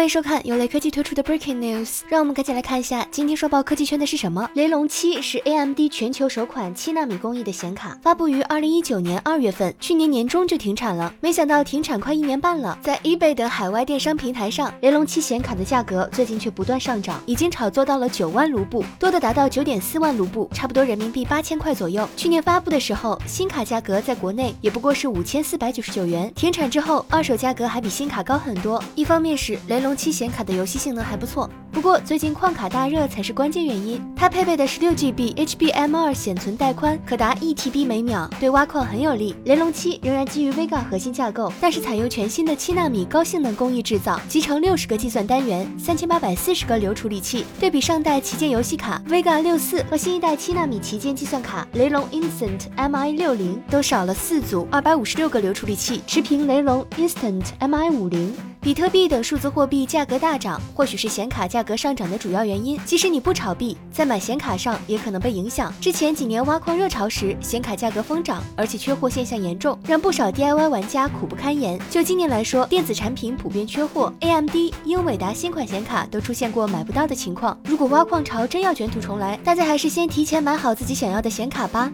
欢迎收看由雷科技推出的 Breaking News，让我们赶紧来看一下今天刷爆科技圈的是什么。雷龙七是 AMD 全球首款七纳米工艺的显卡，发布于二零一九年二月份，去年年中就停产了。没想到停产快一年半了，在 eBay 等海外电商平台上，雷龙七显卡的价格最近却不断上涨，已经炒作到了九万卢布，多的达到九点四万卢布，差不多人民币八千块左右。去年发布的时候，新卡价格在国内也不过是五千四百九十九元，停产之后，二手价格还比新卡高很多。一方面是雷龙七显卡的游戏性能还不错，不过最近矿卡大热才是关键原因。它配备的十六 GB HBM2 显存带宽，可达一 TB 每秒，对挖矿很有利。雷龙七仍然基于 Vega 核心架构，但是采用全新的七纳米高性能工艺制造，集成六十个计算单元，三千八百四十个流处理器。对比上代旗舰游戏卡 Vega 六四和新一代七纳米旗舰计算卡雷龙 Instant MI 六零，都少了四组二百五十六个流处理器，持平雷龙 Instant MI 五零。比特币等数字货币价格大涨，或许是显卡价格上涨的主要原因。即使你不炒币，在买显卡上也可能被影响。之前几年挖矿热潮时，显卡价格疯涨，而且缺货现象严重，让不少 DIY 玩家苦不堪言。就今年来说，电子产品普遍缺货，AMD、英伟达新款显卡都出现过买不到的情况。如果挖矿潮真要卷土重来，大家还是先提前买好自己想要的显卡吧。